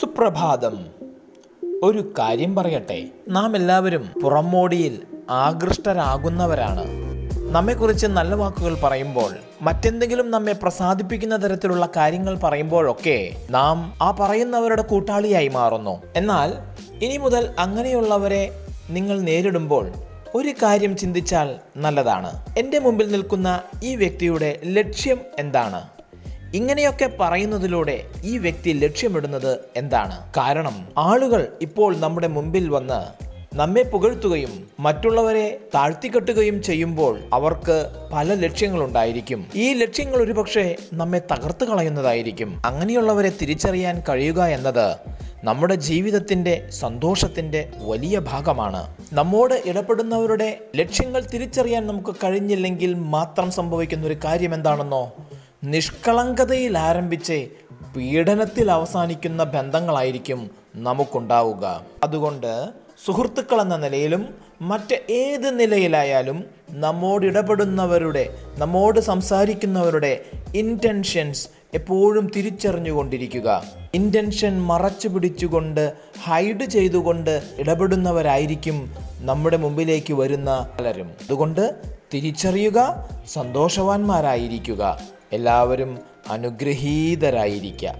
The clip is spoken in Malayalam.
സുപ്രഭാതം. ഒരു കാര്യം പറയട്ടെ. നാം എല്ലാവരും പുറമോടിയിൽ ആകൃഷ്ടരാകുന്നവരാണ്. നമ്മെക്കുറിച്ച് നല്ല വാക്കുകൾ പറയുമ്പോൾ മറ്റെന്തെങ്കിലും നമ്മെ പ്രസാദിപ്പിക്കുന്ന തരത്തിലുള്ള കാര്യങ്ങൾ പറയുമ്പോഴൊക്കെ നാം ആ പറയുന്നവരുടെ കൂട്ടാളിയായി മാറുന്നു. എന്നാൽ ഇനി മുതൽ അങ്ങനെയുള്ളവരെ നിങ്ങൾ നേരിടുമ്പോൾ ഒരു കാര്യം ചിന്തിച്ചാൽ നല്ലതാണ്. എന്റെ മുമ്പിൽ നിൽക്കുന്ന ഈ വ്യക്തിയുടെ ലക്ഷ്യം എന്താണ്? ഇങ്ങനെയൊക്കെ പറയുന്നതിലൂടെ ഈ വ്യക്തി ലക്ഷ്യമിടുന്നത് എന്താണ്? കാരണം ആളുകൾ ഇപ്പോൾ നമ്മുടെ മുമ്പിൽ വന്ന് നമ്മെ പുകഴ്ത്തുകയും മറ്റുള്ളവരെ താഴ്ത്തിക്കെട്ടുകയും ചെയ്യുമ്പോൾ അവർക്ക് പല ലക്ഷ്യങ്ങളുണ്ടായിരിക്കും. ഈ ലക്ഷ്യങ്ങൾ ഒരുപക്ഷെ നമ്മെ തകർത്ത് കളയുന്നതായിരിക്കും. അങ്ങനെയുള്ളവരെ തിരിച്ചറിയാൻ കഴിയുക എന്നത് നമ്മുടെ ജീവിതത്തിന്റെ സന്തോഷത്തിന്റെ വലിയ ഭാഗമാണ്. നമ്മോട് ഇടപെടുന്നവരുടെ ലക്ഷ്യങ്ങൾ തിരിച്ചറിയാൻ നമുക്ക് കഴിഞ്ഞില്ലെങ്കിൽ മാത്രം സംഭവിക്കുന്ന ഒരു കാര്യം എന്താണെന്നോ നിഷ്കളങ്കതയിൽ ആരംഭിച്ച് പീഡനത്തിൽ അവസാനിക്കുന്ന ബന്ധങ്ങളായിരിക്കും നമുക്കുണ്ടാവുക. അതുകൊണ്ട് സുഹൃത്തുക്കൾ എന്ന നിലയിലും മറ്റ് ഏത് നിലയിലായാലും നമ്മോട് ഇടപെടുന്നവരുടെ നമ്മോട് സംസാരിക്കുന്നവരുടെ ഇന്റൻഷൻസ് എപ്പോഴും തിരിച്ചറിഞ്ഞുകൊണ്ടിരിക്കുക. ഇന്റൻഷൻ മറച്ചു പിടിച്ചുകൊണ്ട് ഹൈഡ് ചെയ്തുകൊണ്ട് ഇടപെടുന്നവരായിരിക്കും നമ്മുടെ മുമ്പിലേക്ക് വരുന്ന പലരും. അതുകൊണ്ട് തിരിച്ചറിയുക സന്തോഷവാന്മാരായിരിക്കുക. എല്ലാവരും അനുഗ്രഹീതരായിരിക്കുക